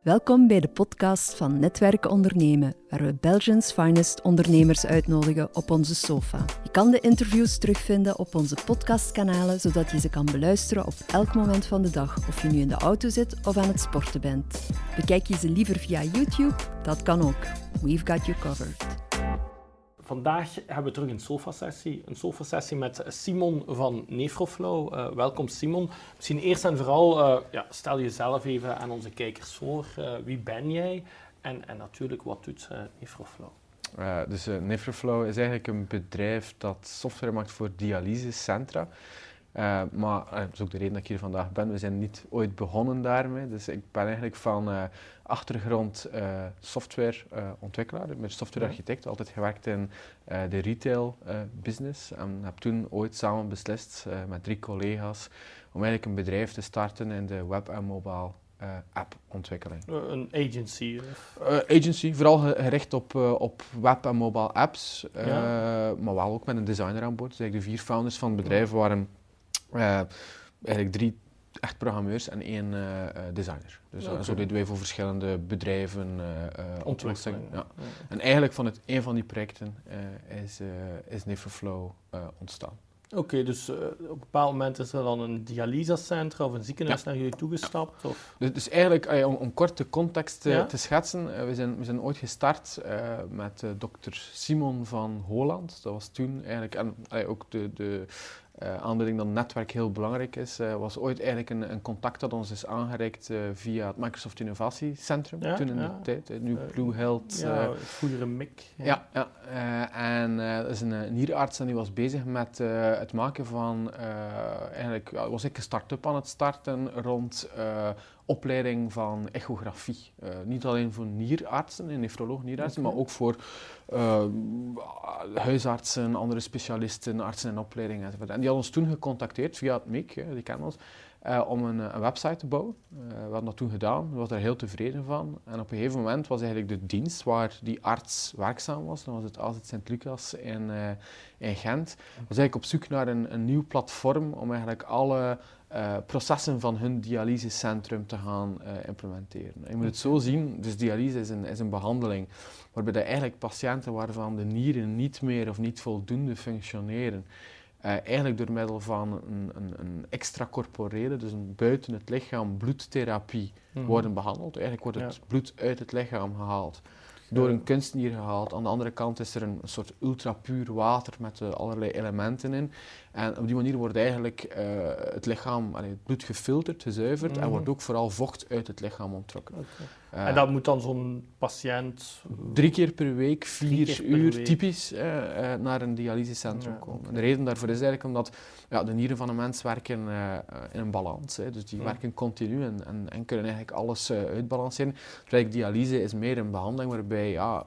Welkom bij de podcast van Netwerken Ondernemen, waar we Belgians finest ondernemers uitnodigen op onze sofa. Je kan de interviews terugvinden op onze podcastkanalen, zodat je ze kan beluisteren op elk moment van de dag, of je nu in de auto zit of aan het sporten bent. Bekijk je ze liever via YouTube? Dat kan ook. We've got you covered. Vandaag hebben we terug een sofa-sessie. Een sofa-sessie met Simon van Nefroflow. Uh, welkom Simon. Misschien eerst en vooral, uh, ja, stel jezelf even aan onze kijkers voor. Uh, wie ben jij? En, en natuurlijk, wat doet Nefroflow? dus Nefroflow is eigenlijk een bedrijf dat software maakt voor dialysecentra. Uh, maar uh, dat is ook de reden dat ik hier vandaag ben. We zijn niet ooit begonnen daarmee. Dus ik ben eigenlijk van uh, achtergrond softwareontwikkelaar, met softwarearchitect. Altijd gewerkt in de retail business. En heb toen ooit samen beslist met drie collega's om eigenlijk een bedrijf te starten in de web- en mobile uh, appontwikkeling. Een agency? Uh, agency, vooral gericht op, uh, op web- en mobile apps, ja. maar wel ook met een designer aan boord. Dus eigenlijk de vier founders van het bedrijf waren uh, eigenlijk drie echt programmeurs en één uh, designer. Dus okay. zo deden wij voor verschillende bedrijven ontwikkeling. Ja. ja. En eigenlijk van het, een van die projecten is, is Neverflow ontstaan. Oké, okay, dus uh, op een bepaald moment is er dan een dialysacentrum of een ziekenhuis ja. naar jullie toegestapt? Of? Dus, dus eigenlijk, uh, om, om kort de context uh, ja? te schetsen, we, zijn, we zijn ooit gestart met dokter Simon van Holland. Dat was toen eigenlijk, en ook de, de uh, aanleiding dat netwerk heel belangrijk is, uh, was ooit eigenlijk een, een, contact dat ons is aangereikt uh, via het Microsoft Innovatiecentrum, ja, toen in ja. de tijd, nu Blue Health. ja, vroegere MIC. Ja, ja, en dat is een, een hierarts en die was bezig met het maken van, eigenlijk was ik een start-up aan het starten rond opleiding van echografie. Uh, niet alleen voor nierartsen en nefroloog nierartsen, okay. maar ook voor uh, huisartsen, andere specialisten, artsen in opleiding enzovoort. En die hadden ons toen gecontacteerd via het MIC, die kennen ons, uh, om een, een, website te bouwen. we hadden dat toen gedaan, we waren daar heel tevreden van. En op een gegeven moment was eigenlijk de dienst waar die arts werkzaam was, dat was het AZ Sint-Lucas in, in Gent, was eigenlijk op zoek naar een, een nieuw platform om eigenlijk alle uh, processen van hun dialysecentrum te gaan uh, implementeren. Je moet het zo zien, dus dialyse is een, is een behandeling waarbij de eigenlijk patiënten waarvan de nieren niet meer of niet voldoende functioneren, uh, eigenlijk door middel van een, een, een extracorporele, dus een buiten het lichaam bloedtherapie, mm -hmm. worden behandeld. Eigenlijk wordt het ja. bloed uit het lichaam gehaald door een kunstnier gehaald. Aan de andere kant is er een soort ultrapuur water met uh, allerlei elementen in. En op die manier wordt eigenlijk uh, het lichaam, allee, het bloed gefilterd, gezuiverd mm. en wordt ook vooral vocht uit het lichaam onttrokken. Okay. Uh, en dat moet dan zo'n patiënt... Drie keer per week, vier uur, week. typisch, naar een dialysecentrum ja, komen. Okay. De reden daarvoor is eigenlijk omdat ja, de nieren van een mens werken in een balans. Hè, dus die mm. werken continu en, en, en, kunnen eigenlijk alles uitbalanceren. Terwijl dialyse is meer een behandeling waarbij ja,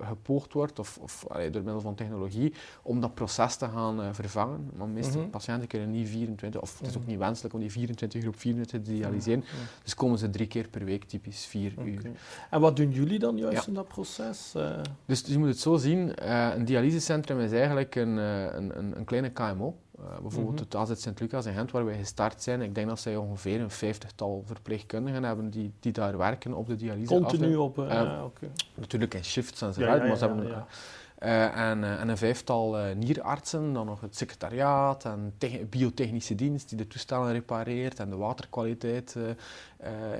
gepoogd wordt, of, of allee, door middel van technologie, om dat proces te gaan vervangen. Maar de meeste mm -hmm. patiënten kunnen niet 24, of het is ook niet wenselijk om die 24 uur op 24 te dialyseren. Dus komen ze drie keer per week, typisch vier okay. uur. En wat doen jullie dan juist in dat proces? Uh... Dus, dus, je moet het zo zien, uh, een dialysecentrum is eigenlijk een, uh, een, een, een, kleine KMO. bijvoorbeeld mm -hmm. het AZ Sint-Lucas in Gent, waar wij gestart zijn. Ik denk dat zij ongeveer een vijftigtal verpleegkundigen hebben die, die daar werken op de dialyse. Continu op? Okay. Natuurlijk in shifts enzovoort, ja, ja, maar ze hebben... En, uh, en, een vijftal uh, nierartsen, dan nog het secretariaat en biotechnische dienst die de toestellen repareert en de waterkwaliteit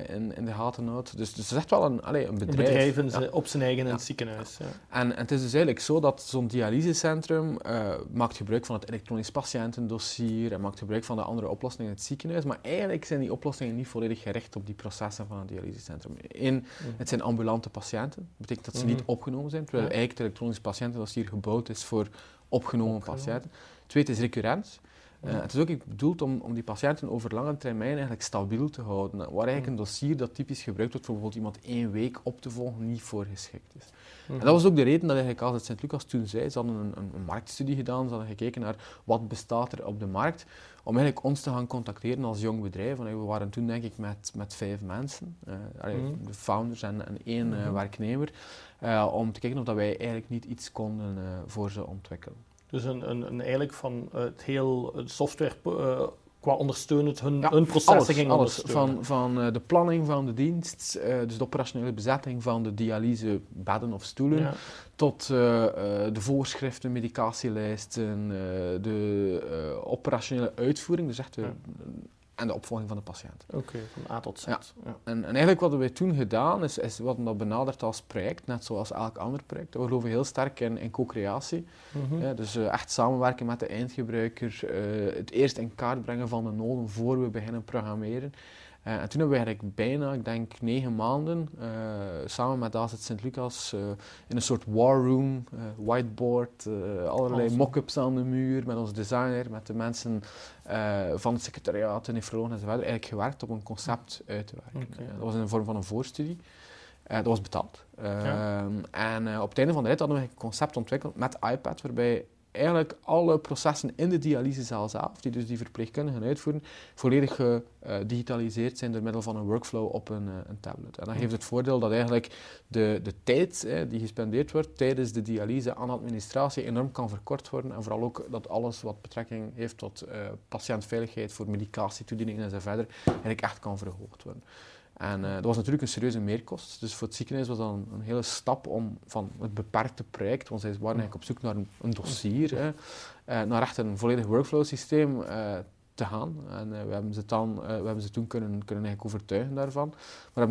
in, in, de gaten houdt. Dus, dus het is echt wel een, allez, een bedrijf. Een bedrijf ja. op zijn eigen in het ziekenhuis. Ja. En, en, het is dus eigenlijk zo dat zo'n dialysecentrum maakt gebruik van het elektronisch patiëntendossier en maakt gebruik van de andere oplossingen in het ziekenhuis, maar eigenlijk zijn die oplossingen niet volledig gericht op die processen van het dialysecentrum. Eén, mm -hmm. het zijn ambulante patiënten, dat betekent dat ze mm -hmm. niet opgenomen zijn, terwijl eigenlijk het elektronisch patiënten dat hier gebouwd is voor opgenomen, opgenomen. patiënten. Twee, het is recurrent. Uh, het is ook bedoeld om, om die patiënten over lange termijn eigenlijk stabiel te houden. Waar eigenlijk een dossier dat typisch gebruikt wordt voor bijvoorbeeld iemand één week op te volgen, niet voor geschikt is. En dat was ook de reden dat eigenlijk als het Sint-Lucas toen zei, ze hadden een, een, een, marktstudie gedaan, ze hadden gekeken naar wat bestaat er op de markt, om eigenlijk ons te gaan contacteren als jong bedrijf. we waren toen denk ik met, met vijf mensen, uh, mm. de founders en, en één uh, werknemer, uh, om te kijken of dat wij eigenlijk niet iets konden voor ze ontwikkelen. Dus een, een, een eigenlijk van het heel software qua ondersteunend hun, hun processen alles, ging alles. ondersteunen. Van, van de planning van de dienst, dus de operationele bezetting van de dialyse bedden of stoelen, Ja. tot de voorschriften, medicatielijsten, de operationele uitvoering, dus echt de, Ja. En de opvolging van de patiënt. Oké, van A tot Z. Ja. Ja. En, en eigenlijk wat we toen gedaan is, is wat dat benaderd als project, net zoals elk ander project. We geloven heel sterk in, in co-creatie. Mhm. Ja, dus eh, echt samenwerken met de eindgebruiker, eh, het eerst in kaart brengen van de noden voor we beginnen programmeren. Eh, en toen hebben we eigenlijk bijna, ik denk negen maanden, eh, samen met AZ Sint-Lucas uh, in een soort war room, uh, whiteboard, uh, allerlei Awesome. mock-ups aan de muur, met onze designer, met de mensen van het secretariaat, de nefrologen enzovoort, eigenlijk gewerkt om een concept uit te werken. Okay. dat was in de vorm van een voorstudie. dat was betaald. Ja. Ehm, en op het einde van de rit hadden we een concept ontwikkeld met iPad, waarbij eigenlijk alle processen in de dialysezaal zelf, die dus die verpleegkundigen uitvoeren, volledig gedigitaliseerd zijn door middel van een workflow op een, uh, een tablet. En dat geeft het voordeel dat eigenlijk de, de tijd eh, die gespendeerd wordt tijdens de dialyse aan administratie enorm kan verkort worden en vooral ook dat alles wat betrekking heeft tot uh, patiëntveiligheid voor medicatietoedieningen enzovoort eigenlijk echt kan verhoogd worden. En uh, dat was natuurlijk een serieuze meerkost. Dus voor het ziekenhuis was dat een, hele stap om van het beperkte project, want zij waren eigenlijk op zoek naar een, dossier, uh, naar echt een volledig workflow systeem uh, te gaan. En we hebben ze, dan, we hebben ze toen kunnen, kunnen eigenlijk overtuigen daarvan. Maar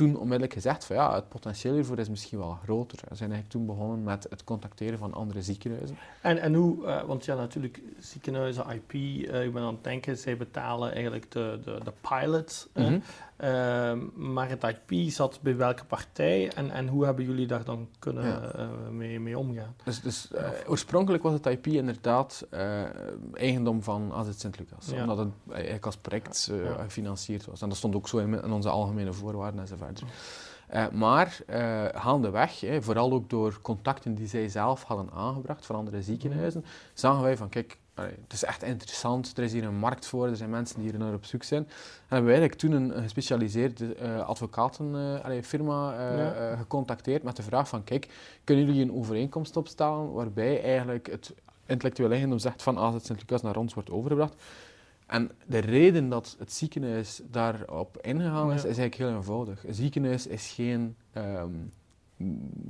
toen onmiddellijk gezegd van ja, het potentieel hiervoor is misschien wel groter. We zijn eigenlijk toen begonnen met het contacteren van andere ziekenhuizen. En, en hoe, uh, want ja natuurlijk, ziekenhuizen, IP, uh, ik ben aan het denken, zij betalen eigenlijk de, de, de pilot. Mm -hmm. uh, maar het IP zat bij welke partij en, en hoe hebben jullie daar dan kunnen ja. mee, mee omgaan? Dus, dus oorspronkelijk was het IP inderdaad eigendom van AZ Sint-Lucas, ja. omdat het eigenlijk als project gefinancierd was. En dat stond ook zo in, in onze algemene voorwaarden enzovoort. Uh, maar uh, gaandeweg, hè, vooral ook door contacten die zij zelf hadden aangebracht van andere ziekenhuizen, zagen wij van kijk, allee, het is echt interessant, er is hier een markt voor, er zijn mensen die er naar op zoek zijn. En hebben we eigenlijk toen een, gespecialiseerde uh, advocatenfirma ja. gecontacteerd met de vraag van kijk, kunnen jullie een overeenkomst opstellen waarbij eigenlijk het intellectueel eigendom zegt van AZ Sint-Lucas naar ons wordt overgebracht. En de reden dat het ziekenhuis daarop ingegaan is, ja. is eigenlijk heel eenvoudig. Een ziekenhuis is geen um,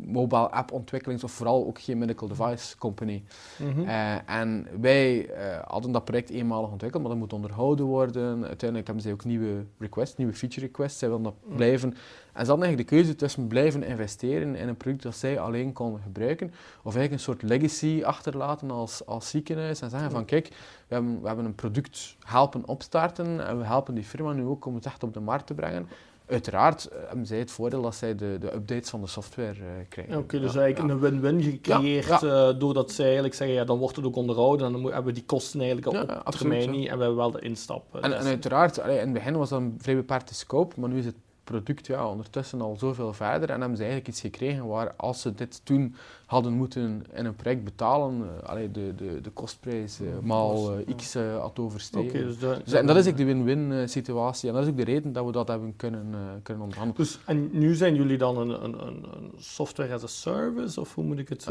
mobile app ontwikkelings of vooral ook geen medical device company. Mm -hmm. uh, en wij uh, hadden dat project eenmalig ontwikkeld, maar dat moet onderhouden worden. Uiteindelijk hebben ze ook nieuwe requests, nieuwe feature requests. Zij wilden dat mm. blijven. En ze hadden eigenlijk de keuze tussen blijven investeren in een product dat zij alleen konden gebruiken, of eigenlijk een soort legacy achterlaten als, als ziekenhuis en zeggen mm. van kijk, we hebben, we hebben een product helpen opstarten en we helpen die firma nu ook om het echt op de markt te brengen. Uiteraard hebben zij het voordeel dat zij de, de updates van de software uh, krijgen. Oké, okay, dus ja, eigenlijk ja. een win-win gecreëerd ja, uh, doordat zij eigenlijk zeggen, ja, dan wordt het ook onderhouden en dan hebben we die kosten eigenlijk op, termijn niet en we hebben wel de instap. En, en uiteraard, allee, in het begin was dat een vrij beperkte scope, maar nu is het product ja, ondertussen al zoveel verder en hebben ze eigenlijk iets gekregen waar als ze dit toen hadden moeten in een project betalen, uh, allee, de, de, de kostprijs uh, maal uh, x had overstegen. Okay, dus de, dus, en dat is ook de win-win situatie en dat is ook de reden dat we dat hebben kunnen, kunnen onderhandelen. Dus, en nu zijn jullie dan een, een, een software as a service of hoe moet ik het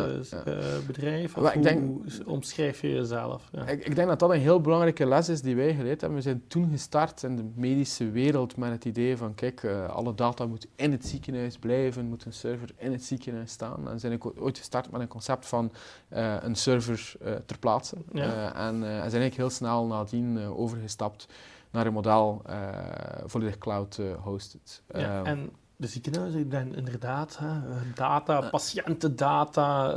hoe, denk, hoe omschrijf je jezelf? Ja. Ik, ik denk dat dat een heel belangrijke les is die wij geleerd hebben. We zijn toen gestart in de medische wereld met het idee van kijk, alle data moet in het ziekenhuis blijven, moet een server in het ziekenhuis staan. En zijn ik ooit gestart met een concept van uh, een server uh, ter plaatse. Ja. Uh, en, en zijn eigenlijk heel snel nadien overgestapt naar een model volledig cloud hosted. Ja, en de ziekenhuizen, inderdaad, hè, data, patiëntendata.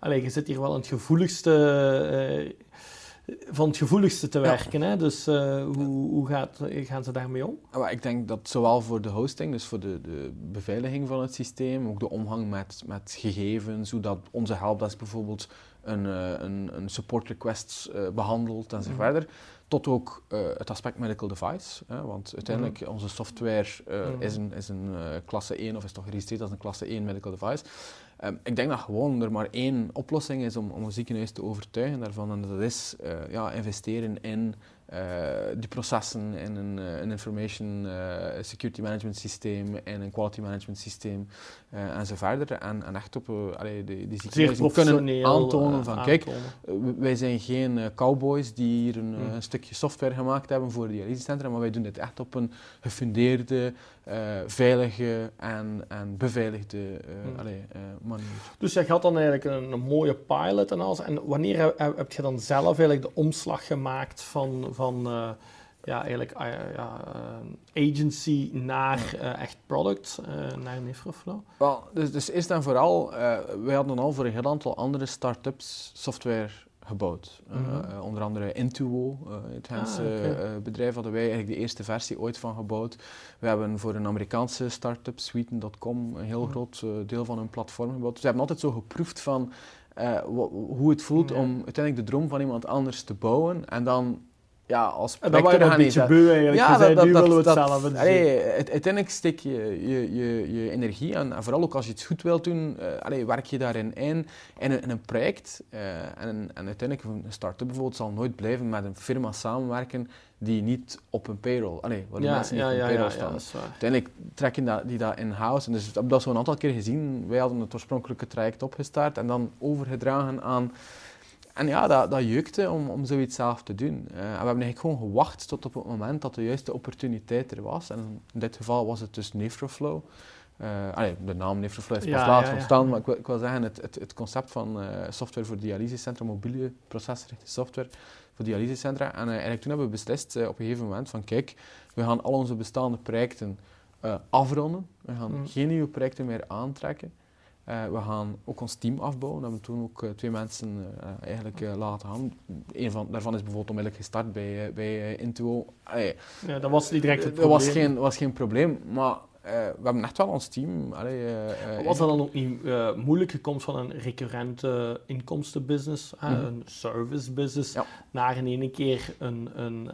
allee, je zit hier wel in het gevoeligste van het gevoeligste te werken. Ja. Hè? Dus uh, hoe, hoe gaat, gaan ze daarmee om? Maar ik denk dat zowel voor de hosting, dus voor de, de beveiliging van het systeem, ook de omgang met, met gegevens, hoe dat onze helpdesk bijvoorbeeld een, uh, een, een support request uh, behandelt enzovoort. Mm. Tot ook het aspect medical device. Hè? Want uiteindelijk, mm. onze software mm. is een, is een klasse 1 of is toch geregistreerd als een klasse 1 medical device. Um, ik denk dat gewoon er maar één oplossing is om, om een ziekenhuis te overtuigen daarvan. En dat is uh, ja, investeren in die processen in een, een information security management systeem en een quality management systeem en zo verder. En, en echt op allee, die, die ziekenhuizen kunnen aantonen van kijk, wij zijn geen cowboys die hier een, Hmm. een stukje software gemaakt hebben voor dialysecentra, maar wij doen dit echt op een gefundeerde, veilige en, en beveiligde allee, manier. Dus je had dan eigenlijk een, een, mooie pilot en alles. En wanneer heb, heb, je dan zelf eigenlijk de omslag gemaakt van, van uh, ja, eigenlijk, uh, ja, uh, agency naar echt product, naar Nefroflow? Wel, dus, dus eerst en vooral, wij hadden al voor een heel aantal andere start-ups software gebouwd. Mm -hmm. onder andere Intuo, het Gentse ah, okay. bedrijf, hadden wij eigenlijk de eerste versie ooit van gebouwd. We hebben voor een Amerikaanse start-up, Sweeten.com, een heel mm -hmm. groot deel van hun platform gebouwd. Dus we hebben altijd zo geproefd van hoe het voelt om uiteindelijk de droom van iemand anders te bouwen en dan ja, als dan waren een beetje beu eigenlijk. Ja, dat, dat, nu willen we het dat, zelf allee, Uiteindelijk steek je je, je, je energie aan. En vooral ook als je het goed wilt doen, uh, allee, werk je daarin in. En een, een project, uh, en, en uiteindelijk een start-up bijvoorbeeld zal nooit blijven met een firma samenwerken die niet op een payroll, allee, waar de ja, mensen niet ja, op een payroll ja, staan. uiteindelijk trekken dat, die dat in-house. En dus ik heb dat zo een aantal keer gezien. Wij hadden het oorspronkelijke traject opgestart en dan overgedragen aan en ja, dat, dat jeukte om, om zoiets zelf te doen. Uh, en we hebben eigenlijk gewoon gewacht tot op het moment dat de juiste opportuniteit er was. En in dit geval was het dus Nefroflow. Uh, allee, de naam Nefroflow is pas Ja, laat ja, ja. ontstaan, maar ik wil, ik wil zeggen, het, het, het concept van eh, software voor dialysecentra, mobiele procesgerichte software voor dialysecentra. En eh, eigenlijk toen hebben we beslist eh, op een gegeven moment van kijk, we gaan al onze bestaande projecten eh, afronden. We gaan Mm. geen nieuwe projecten meer aantrekken. Eh, we gaan ook ons team afbouwen. We hebben toen ook eh, twee mensen eh, eigenlijk laten gaan. Een van, daarvan is bijvoorbeeld onmiddellijk gestart bij, bij Intuo. Ja, dat was niet direct het dat was probleem. geen, was geen probleem, maar we hebben echt wel ons team. Allee, Was dat dan ook niet moeilijk? Je komt van een recurrente inkomstenbusiness, Mhm. een service business, Ja. naar in één keer een, een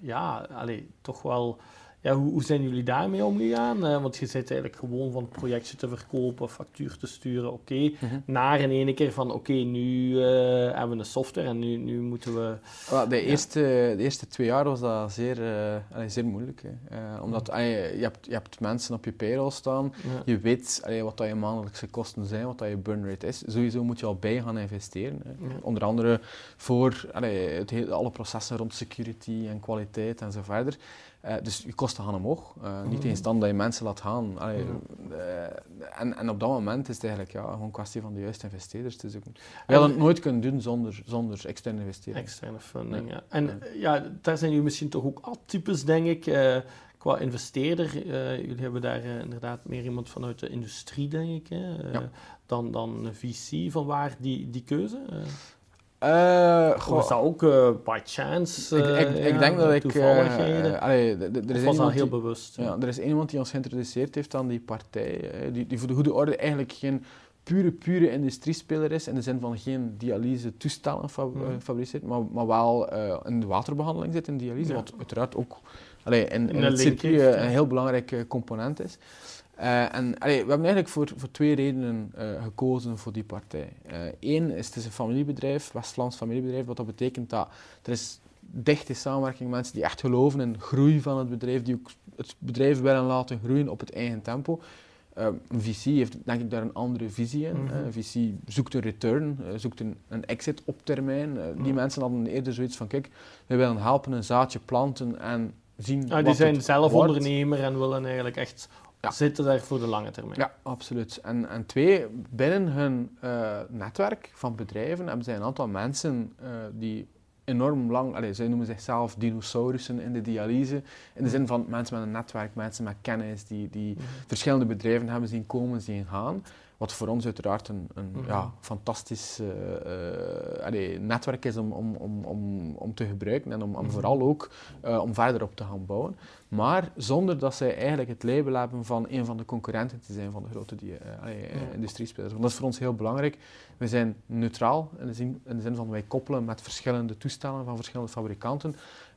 ja, allee, toch wel... Ja, hoe, hoe zijn jullie daarmee omgegaan? Eh, want je zit eigenlijk gewoon van het projectje te verkopen, factuur te sturen, oké. Mhm. Naar in één keer van, oké, nu eh, hebben we een software en nu, nu moeten we... Wel, de, Ja. eerste, de eerste twee jaar was dat zeer, eh, zeer moeilijk. Hè. Omdat allee, je, hebt, je hebt mensen op je payroll staan. Je weet wat dat je maandelijkse kosten zijn, wat dat je burn rate is. Sowieso moet je al bij gaan investeren. Onder andere voor het hele, alle processen rond security en kwaliteit en zo verder. Eh, dus je kosten gaan omhoog. Eh, Niet Mhm. in stand dat je mensen laat gaan. Allee, Mhm. eh, en, en op dat moment is het eigenlijk ja, gewoon een kwestie van de juiste investeerders te zoeken. We hadden het nooit kunnen doen zonder, zonder externe investeringen. Externe funding, Ja. ja. En ja, daar zijn jullie misschien toch ook atypes, denk ik, qua investeerder. Jullie hebben daar inderdaad meer iemand vanuit de industrie, denk ik, hè, Ja. dan, dan een VC. Van waar die, die keuze? Eh, Eh, of goh, is dat ook eh, by chance? ik, ik, eh, ik ja, denk dat ik... Toevalligheden? allee, er is was dat heel die- bewust? Ja, er is iemand die ons geïntroduceerd heeft aan die partij, die, die voor de goede orde eigenlijk geen pure, pure industriespeler is, in de zin van geen dialyse toestellen fab- eh, fabriceert, maar, maar wel in de waterbehandeling zit in dialyse, Ja. wat uiteraard ook allee, in, het circuit een heel belangrijk component is. Eh, en allee, we hebben eigenlijk voor, voor twee redenen eh, gekozen voor die partij. Eén is het is een familiebedrijf, West-Vlaams familiebedrijf, wat dat betekent dat er is dichte samenwerking, mensen die echt geloven in de groei van het bedrijf, die ook het bedrijf willen laten groeien op het eigen tempo. Eh, een VC heeft denk ik daar een andere visie in. Eh, Een VC zoekt een return, eh, zoekt een, een exit op termijn. Eh, die mensen hadden eerder zoiets van, kijk, we willen helpen een zaadje planten en zien Ah, die zijn zelf wordt. ondernemer en willen eigenlijk echt Ja. zitten daar voor de lange termijn. Ja, absoluut. En, en twee, binnen hun eh, netwerk van bedrijven hebben zij een aantal mensen eh, die enorm lang, allez, zij noemen zichzelf dinosaurussen in de dialyse, in de zin van mensen met een netwerk, mensen met kennis, die, die Mhm. verschillende bedrijven hebben zien komen, zien gaan. Wat voor ons uiteraard een, een Mhm. ja, fantastisch eh, eh, allee, netwerk is om, om, om, om, om te gebruiken en om, Mhm. vooral ook eh, om verder op te gaan bouwen. Maar zonder dat zij eigenlijk het label hebben van een van de concurrenten te zijn van de grote die, allee, Ja. industriespelers. Want dat is voor ons heel belangrijk. We zijn neutraal in de, zin, in de zin van wij koppelen met verschillende toestellen van verschillende fabrikanten. En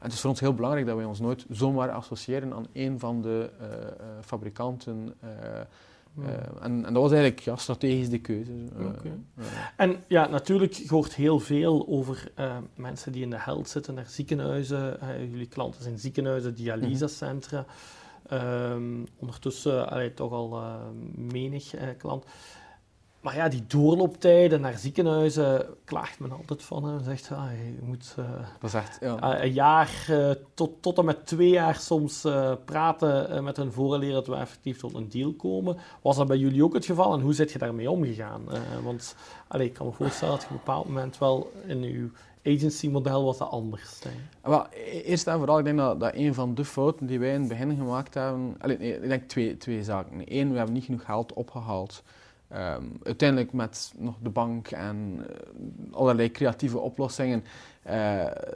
het is voor ons heel belangrijk dat wij ons nooit zomaar associëren aan een van de fabrikanten. Eh, Uh, en, en, dat was eigenlijk ja, strategisch de keuze. Okay. en ja, natuurlijk, je hoort heel veel over mensen die in de held zitten, naar ziekenhuizen. jullie klanten zijn ziekenhuizen, dialysecentra. Mm -hmm. ondertussen allee, toch al menig klant. Maar ja, die doorlooptijden naar ziekenhuizen klaagt men altijd van. En zegt, ah, je moet uh, dat is echt, ja. uh, een jaar uh, tot, tot en met twee jaar soms praten met hun voorleer dat we effectief tot een deal komen. Was dat bij jullie ook het geval en hoe zit je daarmee omgegaan? want allez, ik kan me voorstellen dat je op een bepaald moment wel in uw agency-model was dat anders. Wel, e-, eerst en vooral, ik denk dat, dat een van de fouten die wij in het begin gemaakt hebben... Allez, nee, ik denk twee, twee zaken. Eén, we hebben niet genoeg geld opgehaald Um, uiteindelijk met nog de bank en uh, allerlei creatieve oplossingen uh,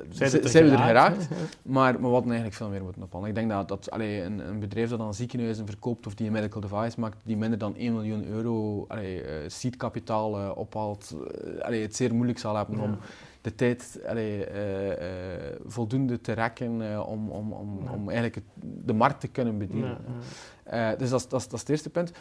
zijn, we er geraakt. maar, maar we hadden eigenlijk veel meer moeten ophalen. Ik denk dat, dat allee, een, een, bedrijf dat dan ziekenhuizen verkoopt of die een medical device maakt, die minder dan 1 miljoen euro allee, uh, seedkapitaal ophaalt, allee, het zeer moeilijk zal hebben ja. om de tijd allee, voldoende te rekken om, om, om, ja. om eigenlijk het, de markt te kunnen bedienen. dus dat, dat, dat is het eerste punt.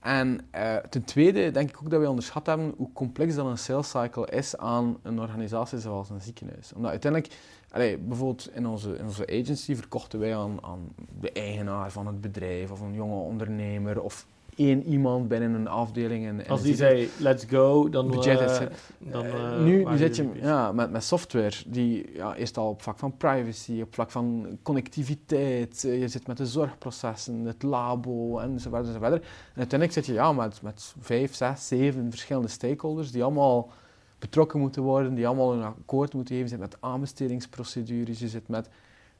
En uh, ten tweede denk ik ook dat we onderschat hebben hoe complex dan een sales cycle is aan een organisatie zoals een ziekenhuis. Omdat uiteindelijk, allee, bijvoorbeeld in onze, in onze agency verkochten wij aan, aan de eigenaar van het bedrijf of een jonge ondernemer of één iemand binnen een afdeling. En, Als die zei, let's go, dan... Budget uh, dan uh, nu, nu zit je ja, met, met software die ja, eerst al op vlak van privacy, op vlak van connectiviteit, je zit met de zorgprocessen, het labo enzovoort enzovoort. En uiteindelijk zit je ja, met, met vijf, zes, zeven verschillende stakeholders die allemaal betrokken moeten worden, die allemaal een akkoord moeten geven. Je zit met aanbestedingsprocedures, je zit met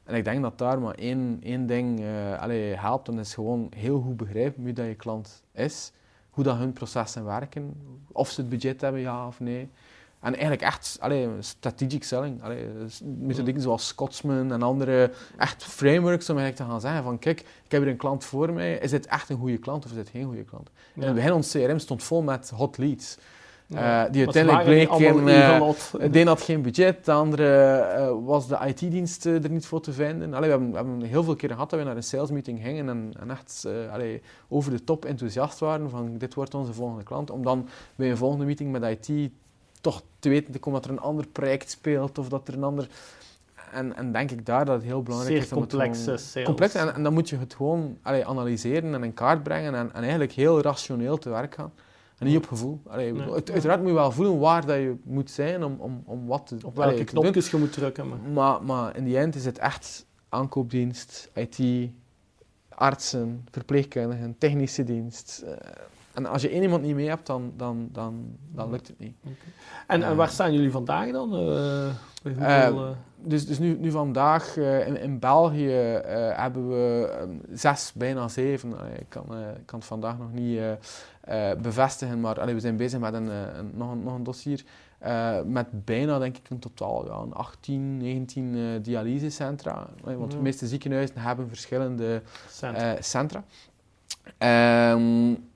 en ik denk dat daar maar één, één ding uh, helpt. En dat is gewoon heel goed begrijpen wie dat je klant is. Hoe dat hun processen werken. Of ze het budget hebben, ja of nee. En eigenlijk echt allee, strategic selling. Allee, methodieken zoals Scotsman en andere echt frameworks om eigenlijk te gaan zeggen van kijk, ik heb hier een klant voor mij. Is dit echt een goede klant of is dit geen goede klant? Ja. In het begin ons CRM stond vol met hot leads. Uh, die uiteindelijk bleken, uh, de een had geen budget, de andere uh, was de IT-dienst er niet voor te vinden. Allee, we, hebben, we, hebben, heel veel keer gehad dat we naar een salesmeeting gingen en, en echt allee, over de top enthousiast waren van dit wordt onze volgende klant. Om dan bij een volgende meeting met IT toch te weten te komen dat er een ander project speelt of dat er een ander... En, en denk ik daar dat het heel belangrijk Zeer is... complexe sales. Complex, en, en, dan moet je het gewoon allee, analyseren en in kaart brengen en, en eigenlijk heel rationeel te werk gaan. En niet op gevoel. Allee, nee. Uiteraard moet je wel voelen waar dat je moet zijn om, om, om wat te Op welke allee, knopjes je moet drukken. Maar. maar, maar in die end is het echt aankoopdienst, IT, artsen, verpleegkundigen, technische dienst. Uh, en als je één iemand niet mee hebt, dan, dan, dan, dan lukt het niet. Okay. En, en, waar staan jullie vandaag dan? Uh, hoeveel, dus, dus nu, nu vandaag in, in België hebben we um, zes, bijna zeven. ik, kan, kan het vandaag nog niet bevestigen. Maar allee, we zijn bezig met een, eh, een, nog, een nog een dossier uh, met bijna, denk ik, een totaal ja, een 18, 19 uh, dialysecentra. Want de meeste ziekenhuizen hebben verschillende centra. centra. Um,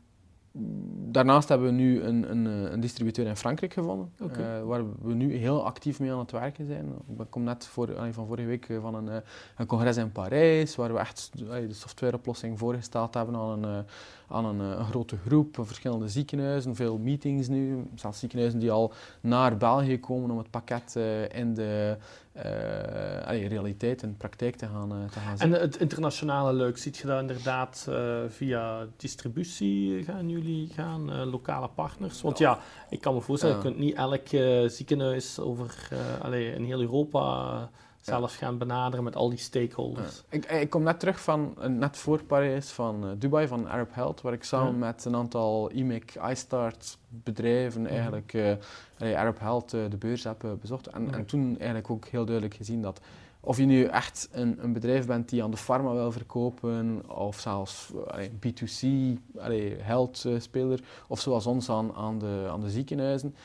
daarnaast hebben we nu een, een, een, distributeur in Frankrijk gevonden, okay. uh, waar we nu heel actief mee aan het werken zijn. Ik kom net voor, van vorige week van een, een congres in Parijs, waar we echt de softwareoplossing voorgesteld hebben aan een, aan een, een, grote groep, verschillende ziekenhuizen, veel meetings nu, zelfs ziekenhuizen die al naar België komen om het pakket uh, in de uh, allee, realiteit en praktijk te gaan, te gaan zien. En het internationale leuk, ziet je dat inderdaad via distributie gaan jullie gaan, lokale partners? Want ja, ik kan me voorstellen, je kunt niet elk ziekenhuis over allee, in heel Europa zelf gaan benaderen met al die stakeholders. Ik, ik, kom net terug van, net voor Parijs, van uh, Dubai, van Arab Health, waar ik samen met een aantal IMIC, iStart bedrijven eigenlijk uh, Arab Health uh, de beurs heb bezocht. En, en, toen eigenlijk ook heel duidelijk gezien dat of je nu echt een, een bedrijf bent die aan de pharma wil verkopen, of zelfs B2C, health speler, of zoals ons aan, aan, de, aan de ziekenhuizen,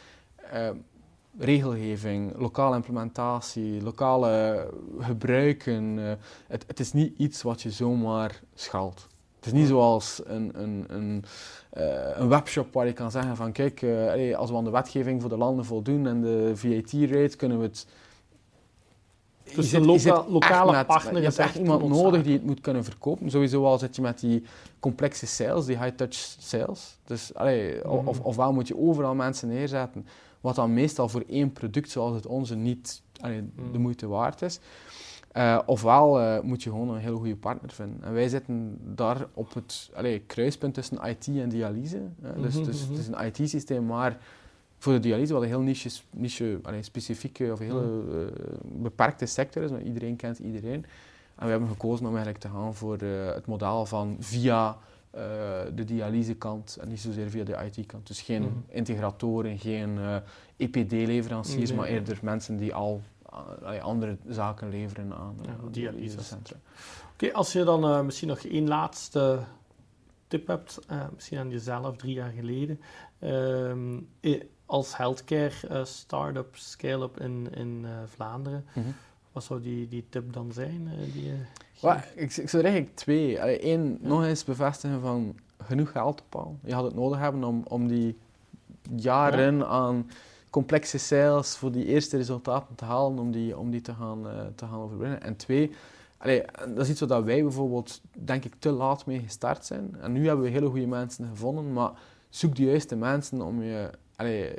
regelgeving, lokale implementatie, lokale gebruiken. Uh, het, het, is niet iets wat je zomaar schaalt. Het is niet zoals een, een, een, uh, een webshop waar je kan zeggen van kijk, uh, als we aan de wetgeving voor de landen voldoen en de VAT-rate kunnen we het Dus een loka- lokale met- partner Je hebt echt echt iemand nodig die het moet kunnen verkopen. Sowieso al zit je met die complexe sales, die high-touch sales. Dus allee, Mhm. of, ofwel moet je overal mensen neerzetten, wat dan meestal voor één product zoals het onze niet allee, de Mhm. moeite waard is. Eh, ofwel eh, moet je gewoon een hele goede partner vinden. En wij zitten daar op het allee, kruispunt tussen IT en dialyse. hè. Dus, Mhm, dus mhm. het is een IT-systeem, maar voor de dialyse, wat een heel niche, niche allee, specifieke of heel Mhm. eh, beperkte sector is, want iedereen kent iedereen. En we hebben gekozen om eigenlijk te gaan voor het model van via eh, de dialysekant en niet zozeer via de IT-kant. Dus geen Mhm. integratoren, geen eh, EPD-leveranciers, Nee. maar eerder mensen die al eh, andere zaken leveren aan Ja, uh, dialyse. dialysecentra. Oké, als je dan eh, misschien nog één laatste tip hebt, eh, misschien aan jezelf drie jaar geleden, ehm, eh, als healthcare eh, start-up, scale-up in, in eh, Vlaanderen, Mhm. Wat zou die, die tip dan zijn? eh, die je Wel, geeft? ik, ik zou er eigenlijk twee. Allee, Eén, Ja. nog eens bevestigen van genoeg geld ophalen. Je gaat het nodig hebben om, om die jaren aan complexe sales voor die eerste resultaten te halen, om die, om die te, gaan, eh, te gaan overwinnen. En twee, allee, dat is iets waar wij bijvoorbeeld, denk ik, te laat mee gestart zijn. En nu hebben we hele goede mensen gevonden, maar zoek de juiste mensen om je allee,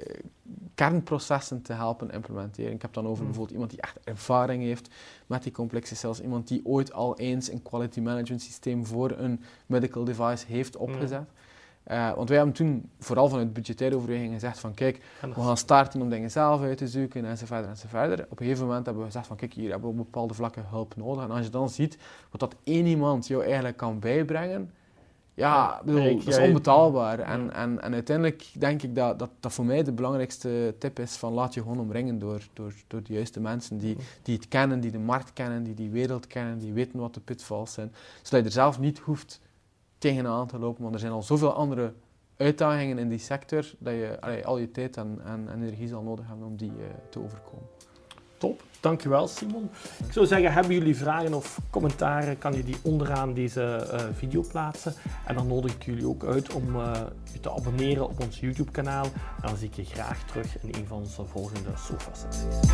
kernprocessen te helpen implementeren. Ik heb dan over Mm. bijvoorbeeld iemand die echt ervaring heeft met die complexe sales. Iemand die ooit al eens een quality management systeem voor een medical device heeft opgezet. Eh, want wij hebben toen, vooral vanuit budgettaire overwegingen, gezegd van kijk, we gaan starten om dingen zelf uit te zoeken en zo verder en zo verder. Op een gegeven moment hebben we gezegd van kijk, hier hebben we op bepaalde vlakken hulp nodig. En als je dan ziet wat dat één iemand jou eigenlijk kan bijbrengen, ja, bedoel, dat is onbetaalbaar. En, Ja. en, en uiteindelijk denk ik dat, dat dat voor mij de belangrijkste tip is van laat je gewoon omringen door, door, door de juiste mensen die, die het kennen, die de markt kennen, die die wereld kennen, die weten wat de pitfalls zijn. Zodat je er zelf niet hoeft tegenaan te lopen, want er zijn al zoveel andere uitdagingen in die sector dat je allee, al je tijd en, en, en energie zal nodig hebben om die eh, te overkomen. Top, dankjewel Simon. Ik zou zeggen, hebben jullie vragen of commentaren, kan je die onderaan deze eh, video plaatsen. En dan nodig ik jullie ook uit om eh, je te abonneren op ons YouTube kanaal. En dan zie ik je graag terug in een van onze volgende sofa-sessies.